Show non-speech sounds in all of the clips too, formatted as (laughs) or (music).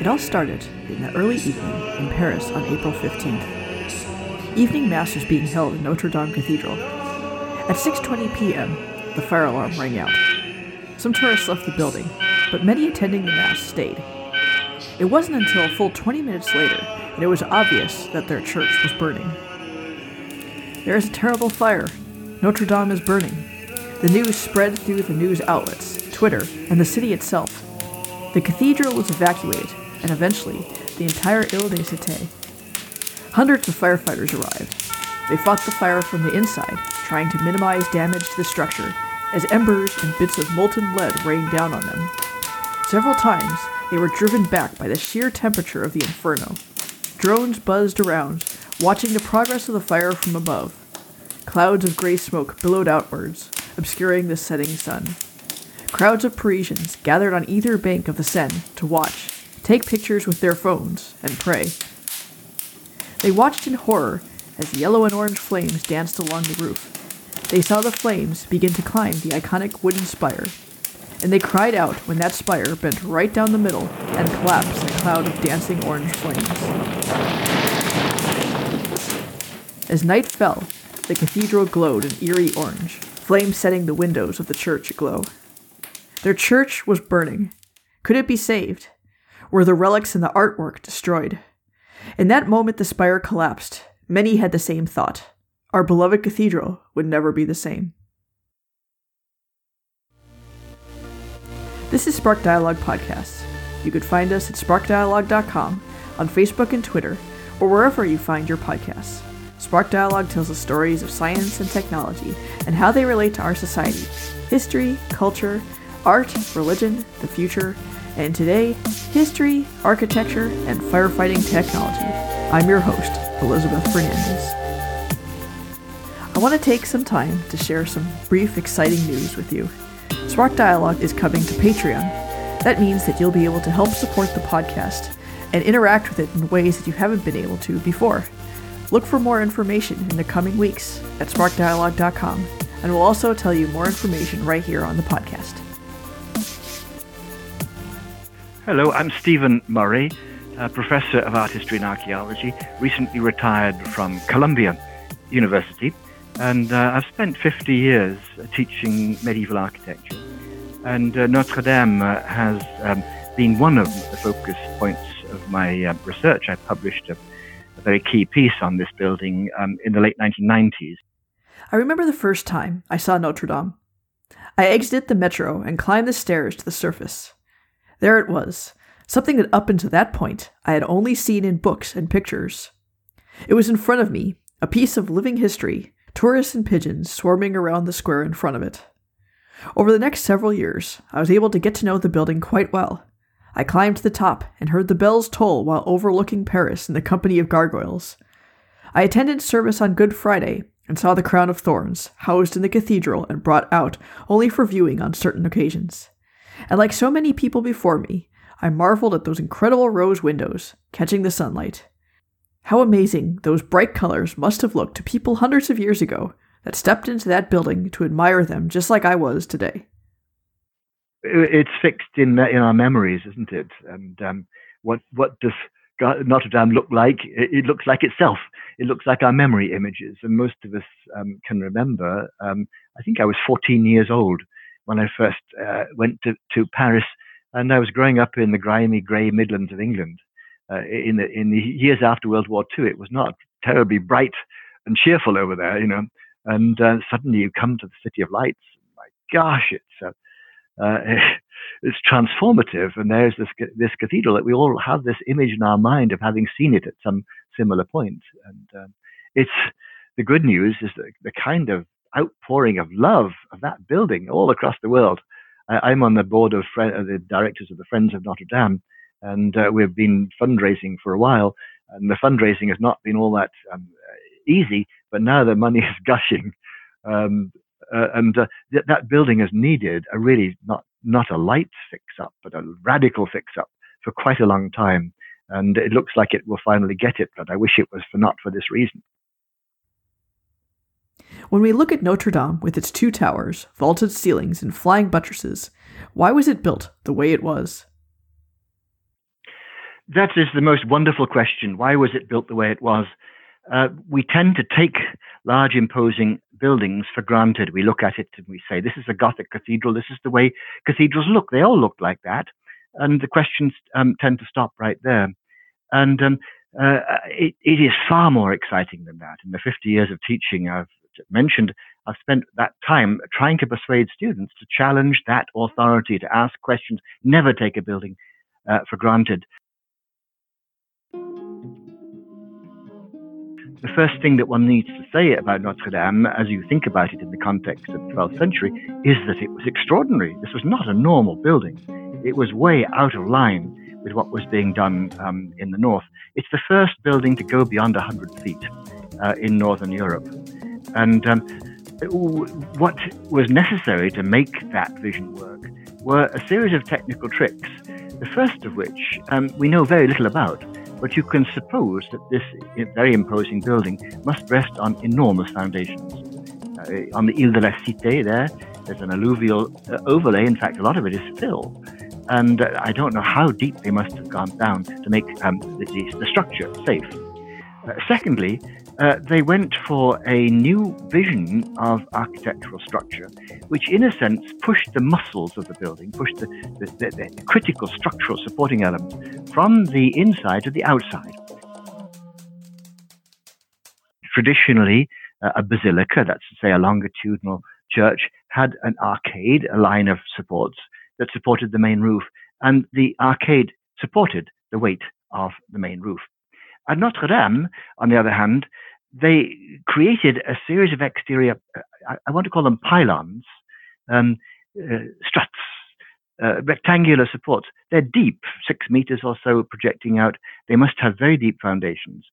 It all started in the early evening in Paris on April 15th. Evening Mass was being held in Notre Dame Cathedral. At 6:20 p.m., the fire alarm rang out. Some tourists left the building, but many attending the Mass stayed. It wasn't until a full 20 minutes later that it was obvious that their church was burning. There is a terrible fire. Notre Dame is burning. The news spread through the news outlets, Twitter, and the city itself. The cathedral was evacuated, and eventually, the entire Ile de Cité. Hundreds of firefighters arrived. They fought the fire from the inside, trying to minimize damage to the structure, as embers and bits of molten lead rained down on them. Several times, they were driven back by the sheer temperature of the inferno. Drones buzzed around, watching the progress of the fire from above. Clouds of gray smoke billowed outwards, obscuring the setting sun. Crowds of Parisians gathered on either bank of the Seine to watch, take pictures with their phones, and pray. They watched in horror as yellow and orange flames danced along the roof. They saw the flames begin to climb the iconic wooden spire, and they cried out when that spire bent right down the middle and collapsed in a cloud of dancing orange flames. As night fell, the cathedral glowed an eerie orange, flames setting the windows of the church aglow. Their church was burning. Could it be saved? Were the relics and the artwork destroyed? In that moment, the spire collapsed. Many had the same thought. Our beloved cathedral would never be the same. This is Spark Dialogue Podcast. You can find us at sparkdialogue.com, on Facebook and Twitter, or wherever you find your podcasts. Spark Dialogue tells the stories of science and technology and how they relate to our society, history, culture, art, religion, the future, and today, history, architecture, and firefighting technology. I'm your host, Elizabeth Fernandez. I want to take some time to share some brief, exciting news with you. Spark Dialogue is coming to Patreon. That means that you'll be able to help support the podcast and interact with it in ways that you haven't been able to before. Look for more information in the coming weeks at sparkdialogue.com, and we'll also tell you more information right here on the podcast. Hello, I'm Stephen Murray, professor of art history and archaeology, recently retired from Columbia University, and uh, I've spent 50 years teaching medieval architecture. And uh, Notre Dame uh, has um, been one of the focus points of my uh, research. I published a a very key piece on this building um, in the late 1990s. I remember the first time I saw Notre Dame. I exited the metro and climbed the stairs to the surface. There it was, something that up until that point I had only seen in books and pictures. It was in front of me, a piece of living history, tourists and pigeons swarming around the square in front of it. Over the next several years, I was able to get to know the building quite well. I climbed to the top and heard the bells toll while overlooking Paris in the company of gargoyles. I attended service on Good Friday and saw the crown of thorns, housed in the cathedral and brought out only for viewing on certain occasions. And like so many people before me, I marveled at those incredible rose windows, catching the sunlight. How amazing those bright colors must have looked to people hundreds of years ago that stepped into that building to admire them just like I was today it's fixed in in our memories, isn't it? And um, what what does Notre Dame look like? It, it, looks like itself. It looks like our memory images, and most of us um, can remember. Um, I think I was 14 years old when I first uh, went to, to Paris, and I was growing up in the grimy, grey Midlands of England. Uh, in the in the years after World War II, it was not terribly bright and cheerful over there, you know. And uh, suddenly you come to the City of Lights. My gosh, it's uh, uh, (laughs) it's transformative. And there's this this cathedral that we all have this image in our mind of having seen it at some similar point. And um, it's the good news is the, the kind of outpouring of love of that building all across the world. I, am on the board of uh, the directors of the Friends of Notre Dame, and uh, we've been fundraising for a while. And the fundraising has not been all that um, easy, but now the money (laughs) is gushing. Um, uh, and uh, th- that building has needed a really not not a light fix up, but a radical fix up for quite a long time. And it looks like it will finally get it, but I wish it was for not for this reason. When we look at Notre Dame with its two towers, vaulted ceilings, and flying buttresses, why was it built the way it was? That is the most wonderful question. Why was it built the way it was? Uh, we tend to take large, imposing buildings for granted. We look at it and we say, this is a Gothic cathedral. This is the way cathedrals look. They all look like that. And the questions um, tend to stop right there. And um, uh, it, it is far more exciting than that. In the 50 years of teaching I've mentioned, I've spent that time trying to persuade students to challenge that authority, to ask questions, never take a building uh, for granted. The first thing that one needs to say about Notre Dame, as you think about it in the context of the 12th century, is that it was extraordinary. This was not a normal building. It was way out of line with what was being done um, in the north. It's the first building to go beyond 100 feet uh, in northern Europe. And um, what was necessary to make that vision work were a series of technical tricks, the first of which um, we know very little about. But you can suppose that this very imposing building must rest on enormous foundations. Uh, on the Ile de la Cité, there, there's an alluvial uh, overlay. In fact, a lot of it is fill. And uh, I don't know how deep they must have gone down to make um, the, the, structure safe. Uh, secondly, uh, they went for a new vision of architectural structure, which, in a sense, pushed the muscles of the building, pushed the, the, the, the critical structural supporting elements from the inside to the outside. Traditionally, uh, a basilica, that's to say a longitudinal church, had an arcade, a line of supports that supported the main roof, and the arcade supported the weight of the main roof. At Notre Dame, on the other hand, they created a series of exterior, I want to call them pylons, um, uh, struts, uh, rectangular supports. They're deep, six meters or so projecting out. They must have very deep foundations.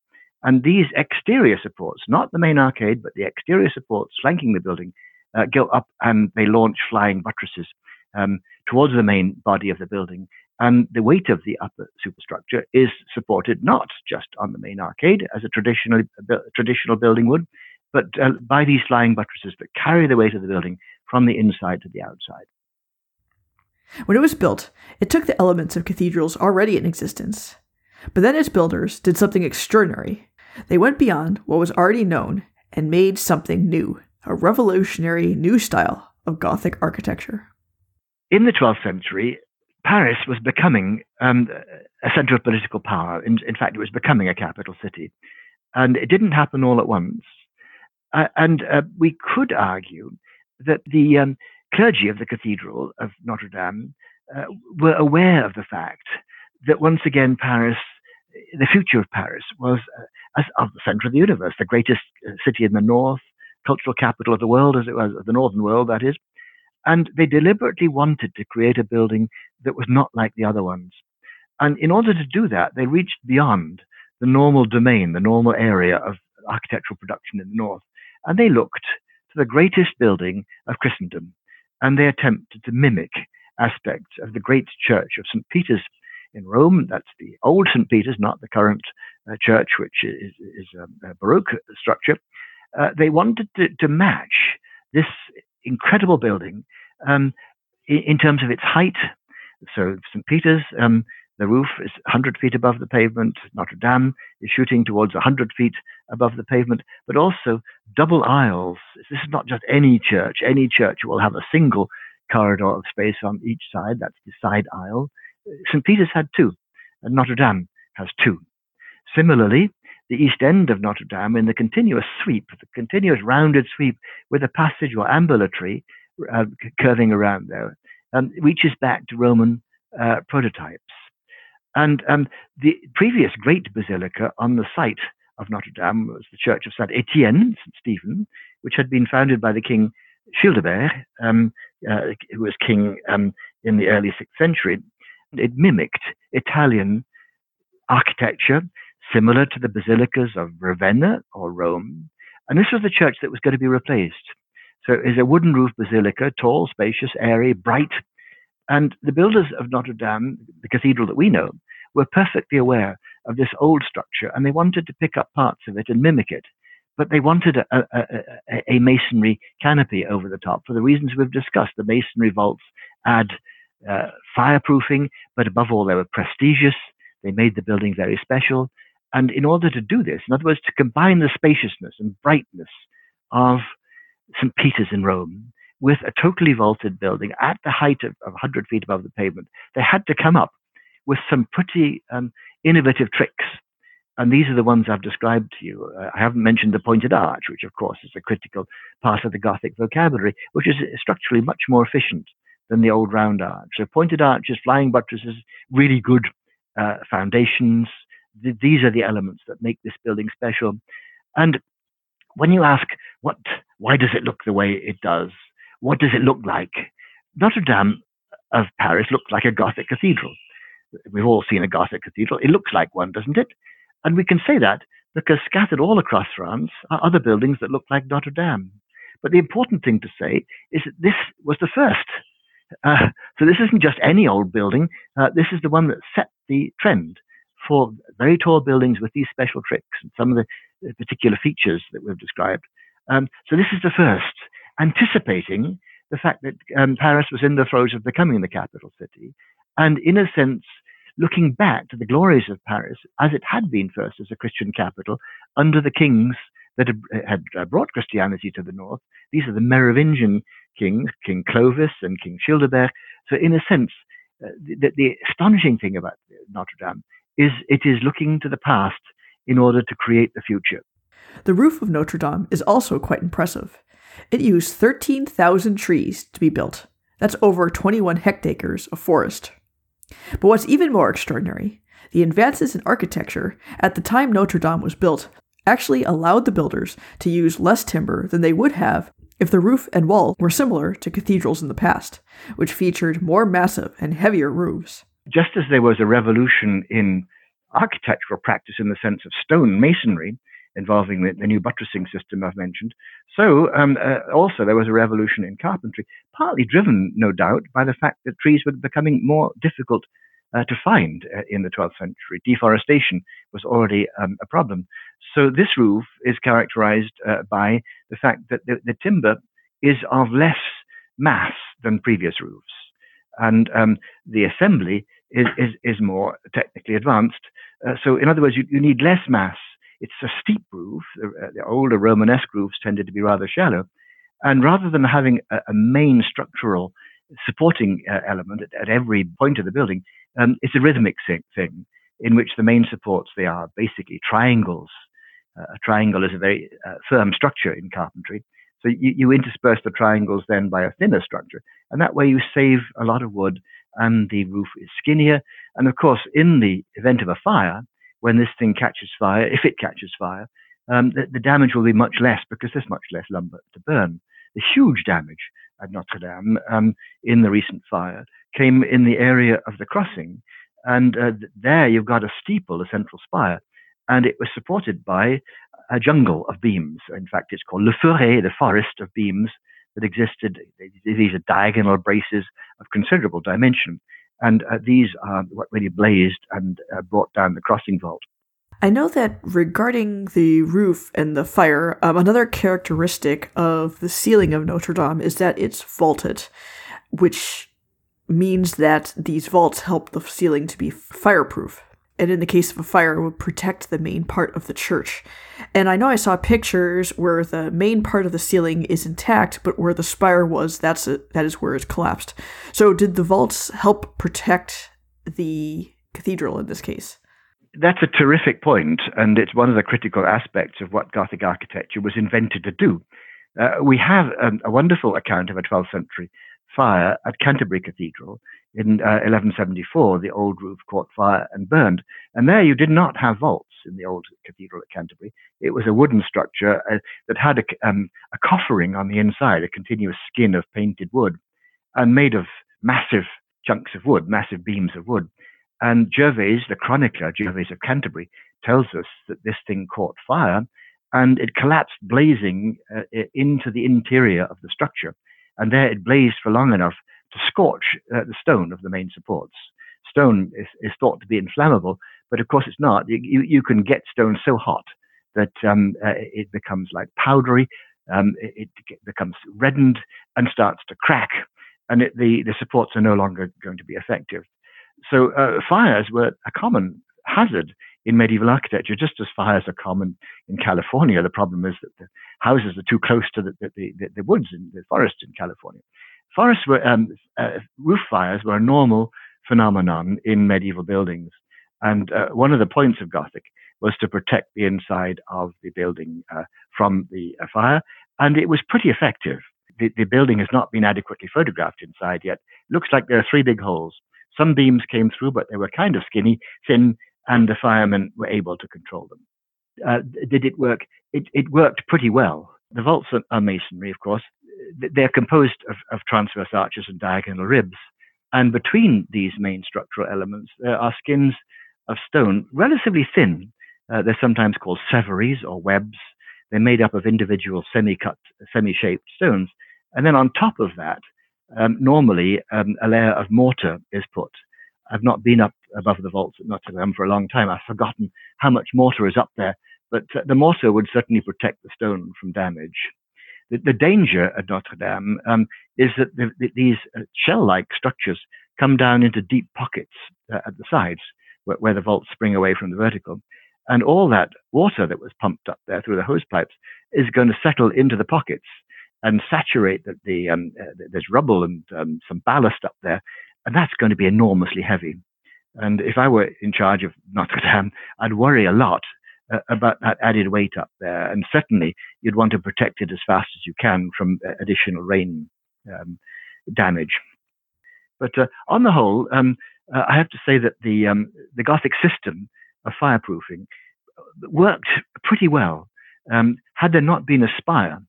And these exterior supports, not the main arcade, but the exterior supports flanking the building, uh, go up and they launch flying buttresses um, towards the main body of the building. And the weight of the upper superstructure is supported not just on the main arcade, as a traditional, traditional building would, but uh, by these flying buttresses that carry the weight of the building from the inside to the outside. When it was built, it took the elements of cathedrals already in existence. But then its builders did something extraordinary. They went beyond what was already known and made something new, a revolutionary new style of Gothic architecture. In the 12th century, Paris was becoming um, a center of political power. In, in, fact, it was becoming a capital city. And it didn't happen all at once. Uh, and uh, we could argue that the um, clergy of the Cathedral of Notre Dame uh, were aware of the fact that once again Paris, the future of Paris, was uh, as of the center of the universe, the greatest uh, city in the north, cultural capital of the world, as it was, of the northern world, that is. And they deliberately wanted to create a building that was not like the other ones. And in order to do that, they reached beyond the normal domain, the normal area of architectural production in the north. And they looked to the greatest building of Christendom. And they attempted to mimic aspects of the great church of St. Peter's in Rome. That's the old St. Peter's, not the current uh, church, which is, is a, Baroque structure. Uh, they wanted to, to match this incredible building um, in, in, terms of its height. So St. Peter's, um, the roof is 100 feet above the pavement. Notre Dame is shooting towards 100 feet above the pavement, but also double aisles. This is not just any church. Any church will have a single corridor of space on each side. That's the side aisle. St. Peter's had two, and Notre Dame has two. Similarly, the east end of Notre Dame in the continuous sweep, the continuous rounded sweep with a passage or ambulatory uh, curving around there, um, reaches back to Roman uh, prototypes. And um, the previous great basilica on the site of Notre Dame was the church of Saint Etienne, St. Stephen, which had been founded by the king Childebert, um, uh, who was king um, in the early 6th century. It mimicked Italian architecture similar to the basilicas of Ravenna or Rome. And this was the church that was going to be replaced. So it is a wooden roof basilica, tall, spacious, airy, bright. And the builders of Notre Dame, the cathedral that we know, were perfectly aware of this old structure and they wanted to pick up parts of it and mimic it. but they wanted a, a, a, a, masonry canopy over the top for the reasons we've discussed. The masonry vaults add uh, fireproofing, but above all, they were prestigious. They made the building very special. And in order to do this, in other words, to combine the spaciousness and brightness of St. Peter's in Rome with a totally vaulted building at the height of, of 100 feet above the pavement, they had to come up with some pretty um, innovative tricks. And these are the ones I've described to you. Uh, I haven't mentioned the pointed arch, which of course is a critical part of the Gothic vocabulary, which is structurally much more efficient than the old round arch. So pointed arches, flying buttresses, really good uh, foundations. Th- these are the elements that make this building special. And when you ask, what, why does it look the way it does? What does it look like? Notre Dame of Paris looks like a Gothic cathedral. We've all seen a Gothic cathedral. It looks like one, doesn't it? And we can say that because scattered all across France are other buildings that look like Notre Dame. But the important thing to say is that this was the first. Uh, so this isn't just any old building. Uh, this is the one that set the trend for very tall buildings with these special tricks and some of the particular features that we've described. Um, so this is the first, anticipating the fact that um, Paris was in the throes of becoming the capital city, and in a sense, looking back to the glories of Paris as it had been first as a Christian capital under the kings that had, uh, brought Christianity to the north. These are the Merovingian kings, King Clovis and King Childebert. So, in a sense, uh, the, the astonishing thing about Notre Dame is it is looking to the past in order to create the future. The roof of Notre Dame is also quite impressive. It used 13,000 trees to be built. That's over 21 hectares of forest. But what's even more extraordinary, the advances in architecture at the time Notre Dame was built actually allowed the builders to use less timber than they would have if the roof and wall were similar to cathedrals in the past, which featured more massive and heavier roofs. Just as there was a revolution in architectural practice in the sense of stone masonry, involving the, the new buttressing system I've mentioned. So um, uh, also there was a revolution in carpentry, partly driven, no doubt, by the fact that trees were becoming more difficult uh, to find uh, in the 12th century. Deforestation was already um, a problem. So this roof is characterized uh, by the fact that the, the, timber is of less mass than previous roofs. And um, the assembly is, is, is, more technically advanced. Uh, so, in other words, you, you need less mass it's a steep roof. The, uh, the older Romanesque roofs tended to be rather shallow. And rather than having a, a main structural supporting uh, element at, at, every point of the building, um, it's a rhythmic thing in which the main supports, they are basically triangles. Uh, a triangle is a very uh, firm structure in carpentry. So you, you, intersperse the triangles then by a thinner structure. And that way you save a lot of wood and the roof is skinnier. And of course, in the event of a fire, when this thing catches fire, if it catches fire, um, the, the, damage will be much less because there's much less lumber to burn. The huge damage at Notre Dame um, in the recent fire came in the area of the crossing. And uh, there you've got a steeple, a central spire, and it was supported by a jungle of beams. In fact, it's called Le Foret, the forest of beams that existed. These are diagonal braces of considerable dimension and uh, these are what really blazed and uh, brought down the crossing vault. I know that regarding the roof and the fire, um, another characteristic of the ceiling of Notre Dame is that it's vaulted, which means that these vaults help the ceiling to be fireproof and in the case of a fire would protect the main part of the church. And I know I saw pictures where the main part of the ceiling is intact, but where the spire was, that's a, that is where it's collapsed. So did the vaults help protect the cathedral in this case? That's a terrific point, and it's one of the critical aspects of what Gothic architecture was invented to do. Uh, we have um, a wonderful account of a 12th century fire at Canterbury Cathedral in uh, 1174. The old roof caught fire and burned. And there you did not have vaults in the old cathedral at Canterbury. It was a wooden structure uh, that had a, um, a coffering on the inside, a continuous skin of painted wood, and made of massive chunks of wood, massive beams of wood. And Gervase, the chronicler, Gervase of Canterbury, tells us that this thing caught fire and it collapsed blazing uh, into the interior of the structure and there it blazed for long enough to scorch uh, the stone of the main supports. Stone is, is, thought to be inflammable, but of course it's not. You, you can get stone so hot that um, uh, it becomes like powdery, um, it, it, becomes reddened and starts to crack, and it, the, the supports are no longer going to be effective. So uh, fires were a common hazard in medieval architecture, just as fires are common in California. The problem is that the houses are too close to the, the, the, the woods and the forests in California. Forests were, um, uh, roof fires were a normal phenomenon in medieval buildings. And uh, one of the points of Gothic was to protect the inside of the building uh, from the uh, fire. And it was pretty effective. The, the building has not been adequately photographed inside yet. Looks like there are three big holes. Some beams came through, but they were kind of skinny, thin, and the firemen were able to control them. Uh, did it work? It, it, worked pretty well. The vaults are, masonry, of course. They're composed of, of transverse arches and diagonal ribs. And between these main structural elements, there are skins of stone, relatively thin. Uh, they're sometimes called severies or webs. They're made up of individual semi-cut, semi-shaped stones. And then on top of that, um, normally um, a layer of mortar is put. I've not been up above the vaults at Notre Dame for a long time. I've forgotten how much mortar is up there, but uh, the mortar would certainly protect the stone from damage. The, the danger at Notre Dame um, is that the, the, these uh, shell-like structures come down into deep pockets uh, at the sides, where, where the vaults spring away from the vertical. And all that water that was pumped up there through the hose pipes is going to settle into the pockets and saturate the, the um, uh, there's rubble and um, some ballast up there, and that's going to be enormously heavy. And if I were in charge of Notre Dame, I'd worry a lot uh, about that added weight up there. And certainly, you'd want to protect it as fast as you can from uh, additional rain um, damage. But uh, on the whole, um, uh, I have to say that the um, the Gothic system of fireproofing worked pretty well. Um, had there not been a spire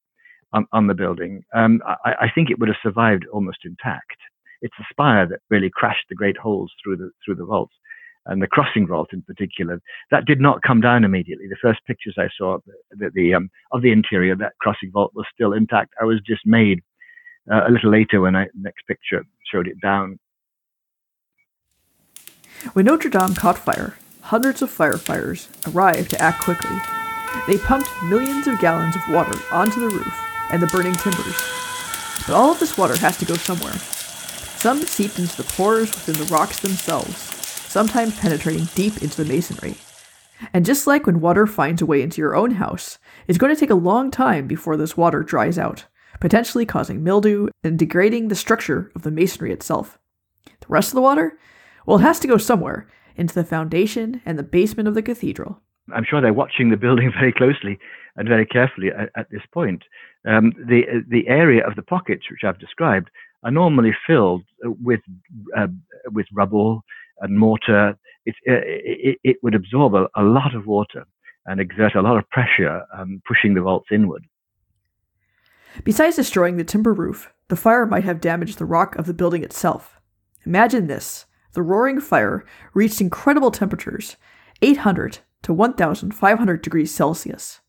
on, on the building, um, I, I, think it would have survived almost intact. It's the spire that really crashed the great holes through the through the vaults, and the crossing vault in particular. That did not come down immediately. The first pictures I saw the, the um, of the interior, that crossing vault was still intact. I was dismayed uh, a little later when I next picture showed it down. When Notre Dame caught fire, hundreds of firefighters arrived to act quickly. They pumped millions of gallons of water onto the roof and the burning timbers. But all of this water has to go somewhere. Some seeped into the pores within the rocks themselves, sometimes penetrating deep into the masonry. And just like when water finds a way into your own house, it's going to take a long time before this water dries out, potentially causing mildew and degrading the structure of the masonry itself. The rest of the water? Well, it has to go somewhere, into the foundation and the basement of the cathedral. I'm sure they're watching the building (laughs) very closely and very carefully at, at this point. Um, the the area of the pockets which I've described are normally filled with uh, with rubble and mortar. It, uh, it, it would absorb a, a, lot of water and exert a lot of pressure, um, pushing the vaults inward. Besides destroying the timber roof, the fire might have damaged the rock of the building itself. Imagine this the roaring fire reached incredible temperatures 800 to 1500 degrees Celsius.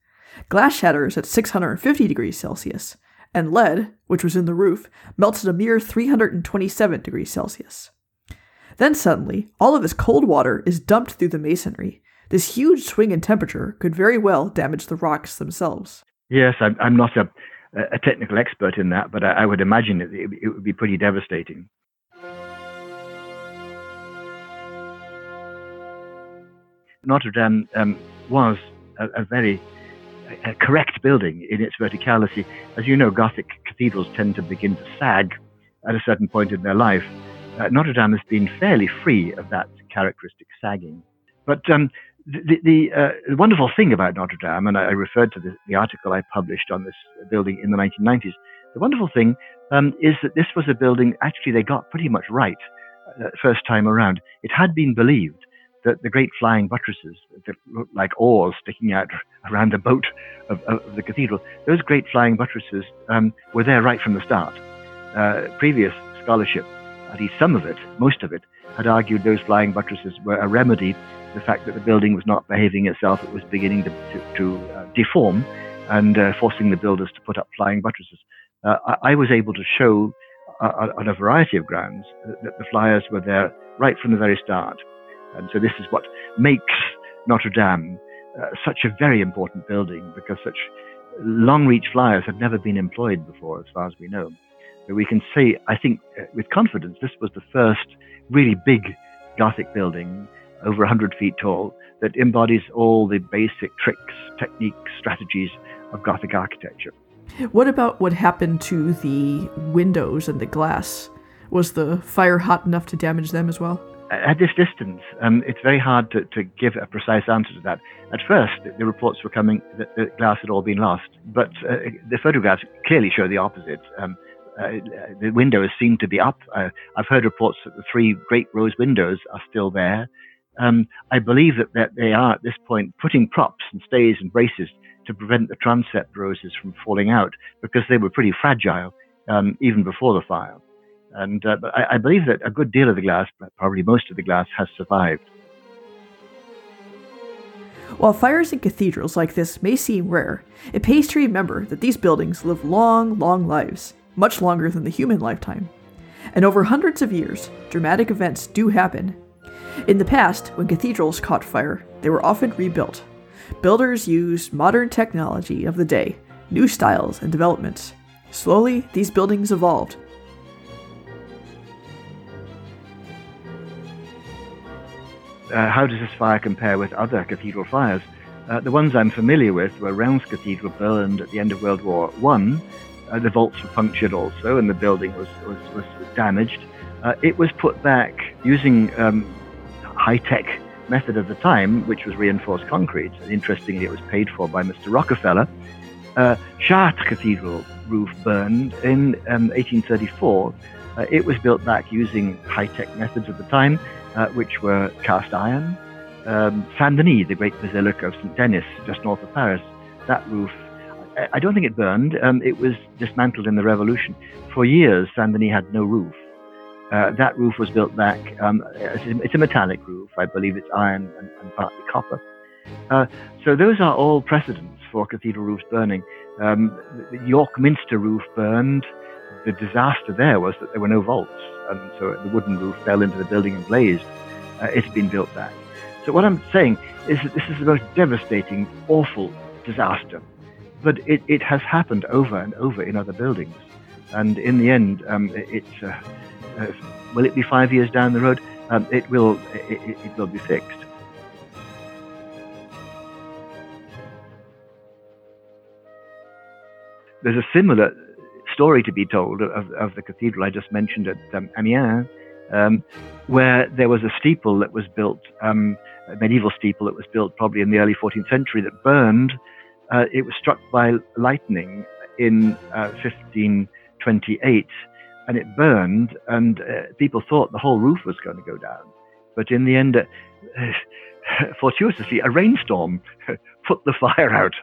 Glass shatters at 650 degrees Celsius, and lead, which was in the roof, melted at a mere 327 degrees Celsius. Then suddenly, all of this cold water is dumped through the masonry. This huge swing in temperature could very well damage the rocks themselves. Yes, I'm, not a, a, technical expert in that, but I, would imagine it, it, it would be pretty devastating. Notre Dame um, was a, a very a correct building in its verticality. As you know, Gothic cathedrals tend to begin to sag at a certain point in their life. Uh, Notre Dame has been fairly free of that characteristic sagging. But um, the, the, uh, the, wonderful thing about Notre Dame, and I, I referred to the, the, article I published on this building in the 1990s, the wonderful thing um, is that this was a building actually they got pretty much right uh, first time around. It had been believed the, the great flying buttresses that looked like oars sticking out around the boat of, of the cathedral, those great flying buttresses um, were there right from the start. Uh, previous scholarship, at least some of it, most of it, had argued those flying buttresses were a remedy to the fact that the building was not behaving itself, it was beginning to, to, to uh, deform and uh, forcing the builders to put up flying buttresses. Uh, I, I, was able to show uh, on a variety of grounds that the flyers were there right from the very start. And so this is what makes Notre Dame uh, such a very important building because such long reach flyers had never been employed before, as far as we know. We can say, I think, uh, with confidence, this was the first really big Gothic building, over 100 feet tall, that embodies all the basic tricks, techniques, strategies of Gothic architecture. What about what happened to the windows and the glass? Was the fire hot enough to damage them as well? At this distance, um, it's very hard to, to, give a precise answer to that. At first, the reports were coming that the glass had all been lost, but uh, the photographs clearly show the opposite. Um, uh, the windows seem to be up. Uh, I've heard reports that the three great rose windows are still there. Um, I believe that, that they are at this point putting props and stays and braces to prevent the transept roses from falling out because they were pretty fragile um, even before the fire. And uh, I, I believe that a good deal of the glass, probably most of the glass, has survived. While fires in cathedrals like this may seem rare, it pays to remember that these buildings live long, long lives, much longer than the human lifetime. And over hundreds of years, dramatic events do happen. In the past, when cathedrals caught fire, they were often rebuilt, Builders used modern technology of the day, new styles and developments. Slowly, these buildings evolved. Uh, how does this fire compare with other cathedral fires? Uh, the ones I'm familiar with were Reims Cathedral burned at the end of World War One. Uh, the vaults were punctured also, and the building was, was, was damaged. Uh, it was put back using um, high tech method of the time, which was reinforced concrete. Interestingly, it was paid for by Mr. Rockefeller. Uh, Chartres Cathedral roof burned in um, 1834. Uh, it was built back using high-tech methods of the time, uh, which were cast iron. Um, Saint Denis, the great basilica of St. Denis, just north of Paris, that roof, I, I don't think it burned. Um, it was dismantled in the Revolution. For years, Saint Denis had no roof. Uh, that roof was built back. Um, it's a metallic roof. I believe it's iron and, and partly copper. Uh, so those are all precedents for cathedral roofs burning. Um, York Minster roof burned. The disaster there was that there were no vaults, and so the wooden roof fell into the building and blazed. Uh, it's been built back. So what I'm saying is that this is the most devastating, awful disaster. But it, it has happened over and over in other buildings. And in the end, um, it's uh, uh, will it be five years down the road? Um, it will. It, it, will be fixed. There's a similar story to be told of, of the cathedral I just mentioned at um, Amiens, um, where there was a steeple that was built, um, a medieval steeple that was built probably in the early 14th century that burned. Uh, it was struck by lightning in uh, 1528 and it burned, and uh, people thought the whole roof was going to go down. But in the end, uh, (sighs) fortuitously, a rainstorm (laughs) put the fire out.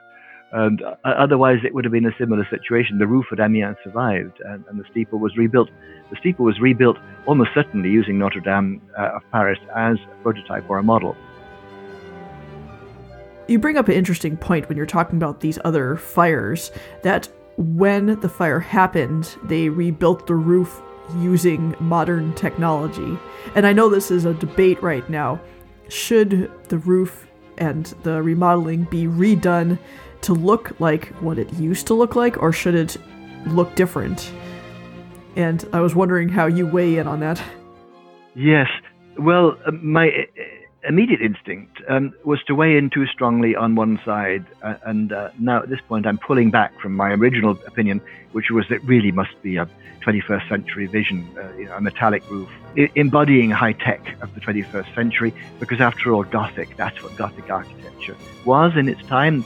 And uh, otherwise, it would have been a similar situation. The roof at Amiens survived, and, and, the steeple was rebuilt. The steeple was rebuilt almost certainly using Notre Dame uh, of Paris as a prototype or a model. You bring up an interesting point when you're talking about these other fires that when the fire happened, they rebuilt the roof using modern technology. And I know this is a debate right now. Should the roof and the remodeling be redone to look like what it used to look like, or should it look different? And I was wondering how you weigh in on that. Yes. Well, uh, my immediate instinct um, was to weigh in too strongly on one side, uh, and uh, now at this point I'm pulling back from my original opinion, which was that really must be a 21st century vision, uh, you know, a metallic roof, I- embodying high tech of the 21st century, because after all, Gothic, that's what Gothic architecture was in its time,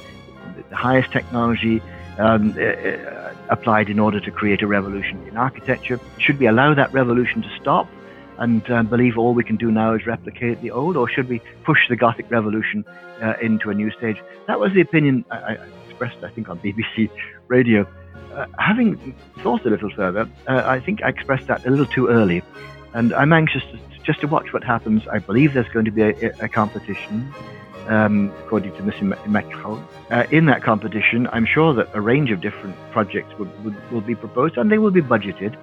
the highest technology. Um, uh, uh, applied in order to create a revolution in architecture. Should we allow that revolution to stop? and uh, believe all we can do now is replicate the old, or should we push the Gothic revolution uh, into a new stage? That was the opinion I, I expressed, I think, on BBC radio. Uh, having thought a little further, uh, I think I expressed that a little too early, and I'm anxious to, just to watch what happens. I believe there's going to be a, a competition. Um, according to Mr. Macron. Uh, in that competition, I'm sure that a range of different projects will, will, be proposed and they will be budgeted.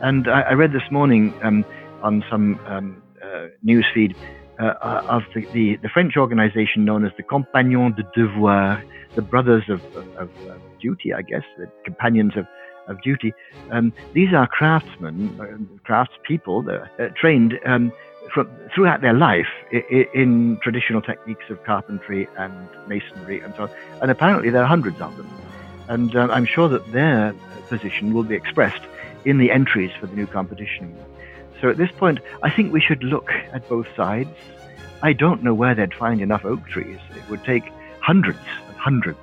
And I, I read this morning um, on some um, uh, news feed uh, uh, of the, the, the, French organization known as the Compagnons de Devoir, the Brothers of, of, of Duty, I guess, the Companions of, of Duty. Um, these are craftsmen, uh, craftspeople uh, trained um, from, throughout their life in, in, traditional techniques of carpentry and masonry and so on. And apparently there are hundreds of them. And um, I'm sure that their position will be expressed in the entries for the new competition. So at this point, I think we should look at both sides. I don't know where they'd find enough oak trees. It would take hundreds and hundreds,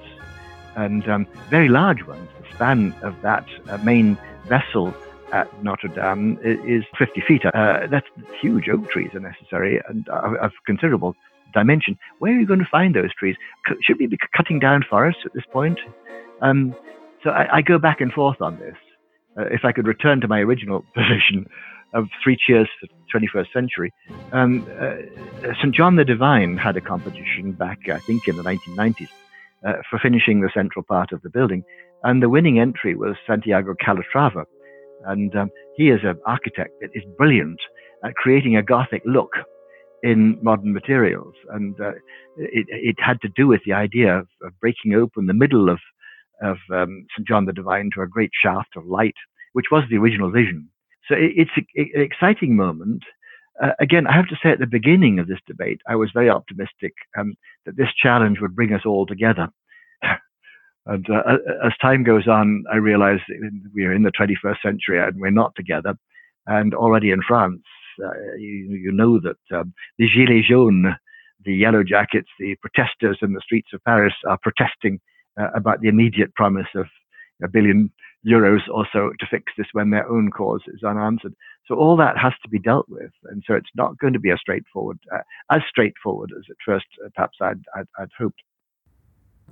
and um, very large ones. The span of that uh, main vessel at Notre Dame is 50 feet. Uh, that's huge oak trees are necessary and of considerable dimension. Where are you going to find those trees? Should we be cutting down forests at this point? Um, so I, I, go back and forth on this. Uh, if I could return to my original (laughs) position, of three cheers for the 21st century. Um, uh, St. John the Divine had a competition back, I think, in the 1990s uh, for finishing the central part of the building. And the winning entry was Santiago Calatrava. And um, he is an architect that is brilliant at creating a Gothic look in modern materials. And uh, it, it, had to do with the idea of, of breaking open the middle of, of um, St. John the Divine to a great shaft of light, which was the original vision. So it's an exciting moment. Uh, again, I have to say at the beginning of this debate, I was very optimistic um, that this challenge would bring us all together. (laughs) and uh, as time goes on, I realize we're in the 21st century and we're not together. And already in France, uh, you, you, know that um, the Gilets jaunes, the yellow jackets, the protesters in the streets of Paris are protesting uh, about the immediate promise of a billion euros or so to fix this when their own cause is unanswered. So all that has to be dealt with, and so it's not going to be as straightforward uh, as straightforward as at first uh, perhaps I'd, I'd, I'd hoped.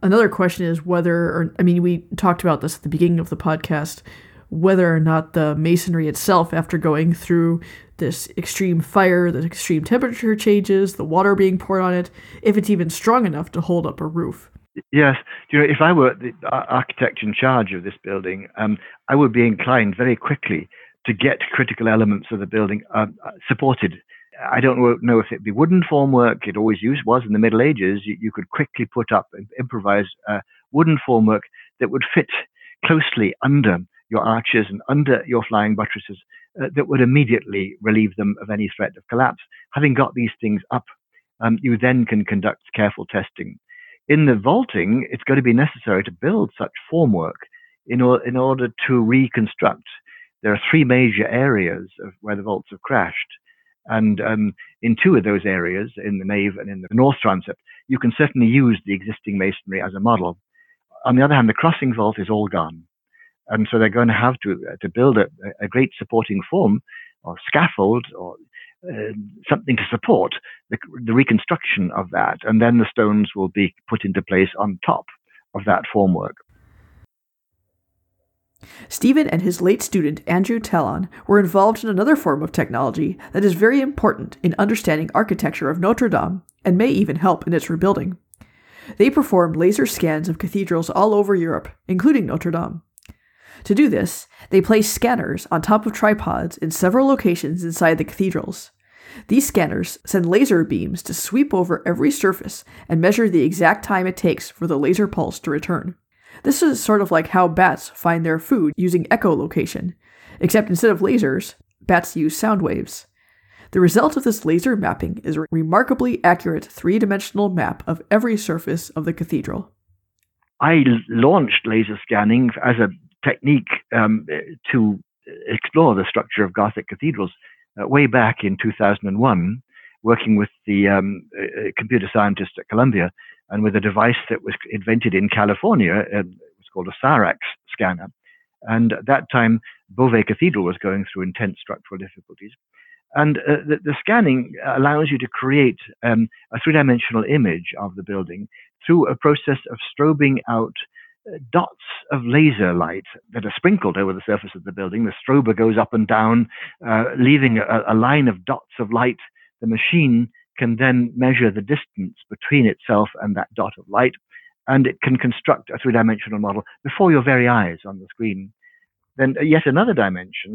Another question is whether, or I mean, we talked about this at the beginning of the podcast, whether or not the masonry itself, after going through this extreme fire, the extreme temperature changes, the water being poured on it, if it's even strong enough to hold up a roof. Yes, you know, if I were the architect in charge of this building, um, I would be inclined very quickly to get critical elements of the building uh, supported. I don't know if it be wooden formwork. It always used was in the Middle Ages. You, you could quickly put up improvise uh, wooden formwork that would fit closely under your arches and under your flying buttresses uh, that would immediately relieve them of any threat of collapse. Having got these things up, um, you then can conduct careful testing in the vaulting, it's going to be necessary to build such formwork in, or, in order to reconstruct. There are three major areas where the vaults have crashed. And um, in two of those areas, in the nave and in the north transept, you can certainly use the existing masonry as a model. On the other hand, the crossing vault is all gone. And so they're going to have to, uh, to build a, a great supporting form or scaffold or uh, something to support the, the, reconstruction of that, and then the stones will be put into place on top of that formwork. Stephen and his late student Andrew Tallon were involved in another form of technology that is very important in understanding architecture of Notre Dame and may even help in its rebuilding. They performed laser scans of cathedrals all over Europe, including Notre Dame. To do this, they place scanners on top of tripods in several locations inside the cathedrals. These scanners send laser beams to sweep over every surface and measure the exact time it takes for the laser pulse to return. This is sort of like how bats find their food using echolocation, except instead of lasers, bats use sound waves. The result of this laser mapping is a remarkably accurate three dimensional map of every surface of the cathedral. I launched laser scanning as a technique um, to explore the structure of Gothic cathedrals uh, way back in 2001, working with the um, uh, computer scientists at Columbia and with a device that was invented in California. Uh, it was called a Cyrax scanner. And at that time, Beauvais Cathedral was going through intense structural difficulties. And uh, the, the, scanning allows you to create um, a three dimensional image of the building through a process of strobing out dots of laser light that are sprinkled over the surface of the building. The strober goes up and down, uh, leaving a, a, line of dots of light. The machine can then measure the distance between itself and that dot of light, and it can construct a three dimensional model before your very eyes on the screen. Then, uh, yet another dimension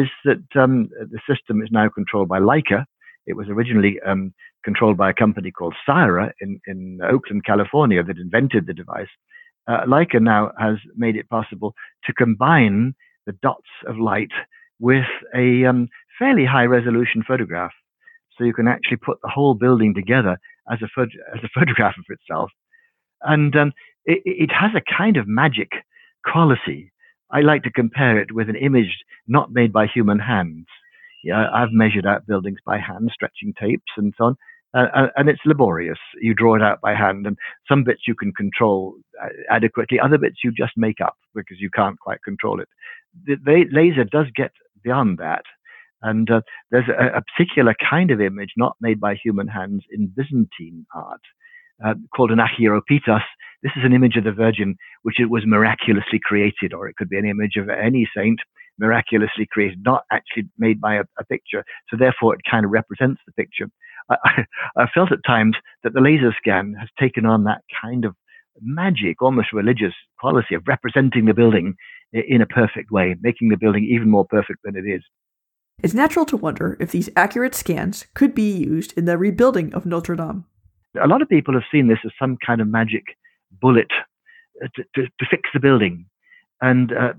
is that um, the system is now controlled by Leica, It was originally um, controlled by a company called Cyra in, in Oakland, California, that invented the device. Uh, Leica now has made it possible to combine the dots of light with a um, fairly high resolution photograph. So you can actually put the whole building together as a, as a (laughs) photograph of itself. And um, it, it has a kind of magic quality. I like to compare it with an image not made by human hands. Yeah, I've measured out buildings by hand, stretching tapes and so on, uh, and it's laborious. You draw it out by hand, and some bits you can control uh, adequately, other bits you just make up because you can't quite control it. The, the laser does get beyond that, and uh, there's a, a, particular kind of image not made by human hands in Byzantine art uh, called an acheiropoietos. This is an image of the Virgin which it was miraculously created, or it could be an image of any saint miraculously created, not actually made by a, a picture. So therefore, it kind of represents the picture. I, (laughs) I, felt at times that the laser scan has taken on that kind of magic, almost religious quality of representing the building in a perfect way, making the building even more perfect than it is. It's natural to wonder if these accurate scans could be used in the rebuilding of Notre Dame. A lot of people have seen this as some kind of magic bullet uh, to, to, to fix the building. And uh,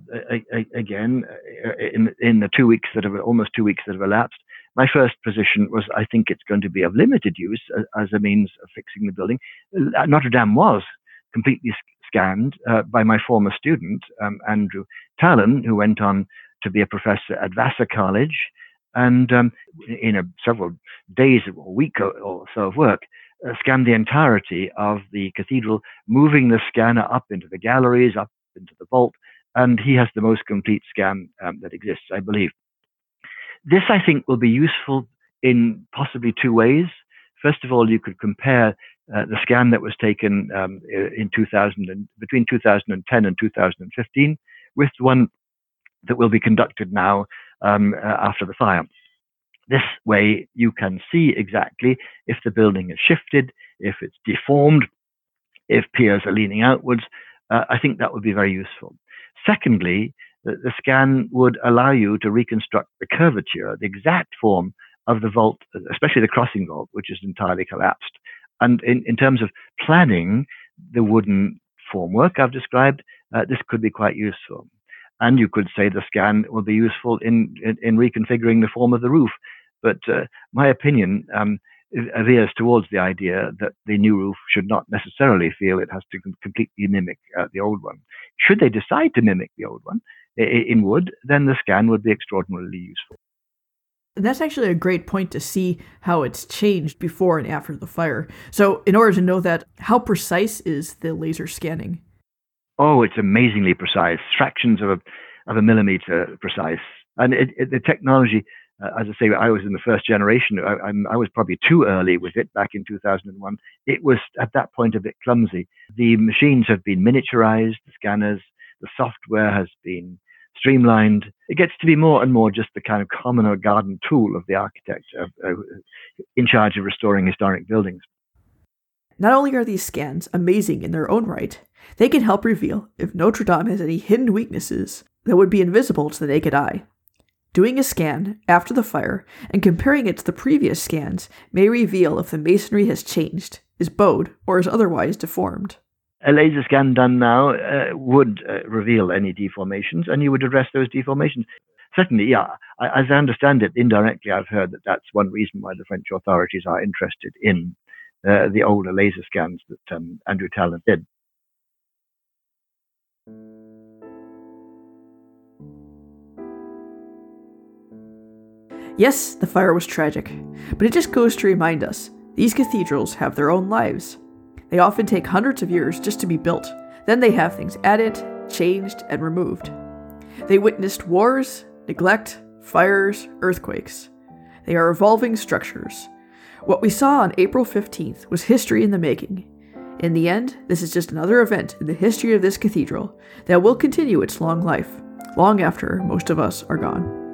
again, uh, in, in the two weeks that have almost two weeks that have elapsed, my first position was I think it's going to be of limited use as a means of fixing the building. Uh, Notre Dame was completely scanned uh, by my former student, um, Andrew Tallon, who went on to be a professor at Vassar College. And um, in a, several days or week or, so of work, uh, scanned the entirety of the cathedral, moving the scanner up into the galleries, up into the vault, and he has the most complete scan um, that exists, I believe. This, I think, will be useful in possibly two ways. First of all, you could compare uh, the scan that was taken um, in 2000 and, between 2010 and 2015 with one that will be conducted now um, uh, after the fire. This way, you can see exactly if the building is shifted, if it's deformed, if piers are leaning outwards. Uh, I think that would be very useful. Secondly, the, the scan would allow you to reconstruct the curvature, the exact form of the vault, especially the crossing vault, which is entirely collapsed. And in, in terms of planning the wooden formwork I've described, uh, this could be quite useful. And you could say the scan will be useful in, in, in reconfiguring the form of the roof. But uh, my opinion um, veers towards the idea that the new roof should not necessarily feel it has to completely mimic uh, the old one. Should they decide to mimic the old one in wood, then the scan would be extraordinarily useful. That's actually a great point to see how it's changed before and after the fire. So, in order to know that, how precise is the laser scanning? Oh, it's amazingly precise, fractions of a, of a millimeter precise. And it, it, the technology, uh, as I say, I was in the first generation. I, I, was probably too early with it back in 2001. It was at that point a bit clumsy. The machines have been miniaturized, the scanners, the software has been streamlined. It gets to be more and more just the kind of common or garden tool of the architect uh, uh, in charge of restoring historic buildings. Not only are these scans amazing in their own right, they can help reveal if Notre Dame has any hidden weaknesses that would be invisible to the naked eye. Doing a scan after the fire and comparing it to the previous scans may reveal if the masonry has changed, is bowed, or is otherwise deformed. A laser scan done now uh, would uh, reveal any deformations, and you would address those deformations. Certainly, yeah. I, as I understand it, indirectly, I've heard that that's one reason why the French authorities are interested in uh, the older laser scans that um, Andrew Tallon did. Yes, the fire was tragic, but it just goes to remind us these cathedrals have their own lives. They often take hundreds of years just to be built, then they have things added, changed, and removed. They witnessed wars, neglect, fires, earthquakes. They are evolving structures. What we saw on April 15th was history in the making. In the end, this is just another event in the history of this cathedral that will continue its long life, long after most of us are gone.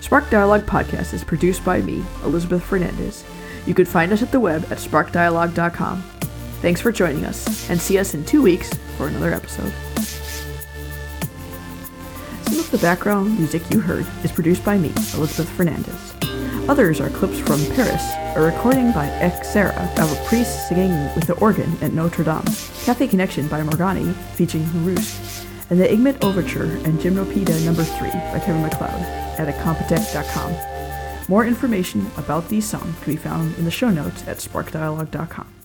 Spark Dialogue Podcast is produced by me, Elizabeth Fernandez. You can find us at the web at sparkdialogue.com. Thanks for joining us, and see us in two weeks for another episode. Some of the background music you heard is produced by me, Elizabeth Fernandez. Others are clips from Paris, a recording by Exera of a priest singing with the organ at Notre Dame, Cafe Connection by Morgani featuring Rousse, and the Egmont Overture and Gymnopædia No. 3 by Kevin MacLeod at incompetech.com. More information about these songs can be found in the show notes at sparkdialogue.com.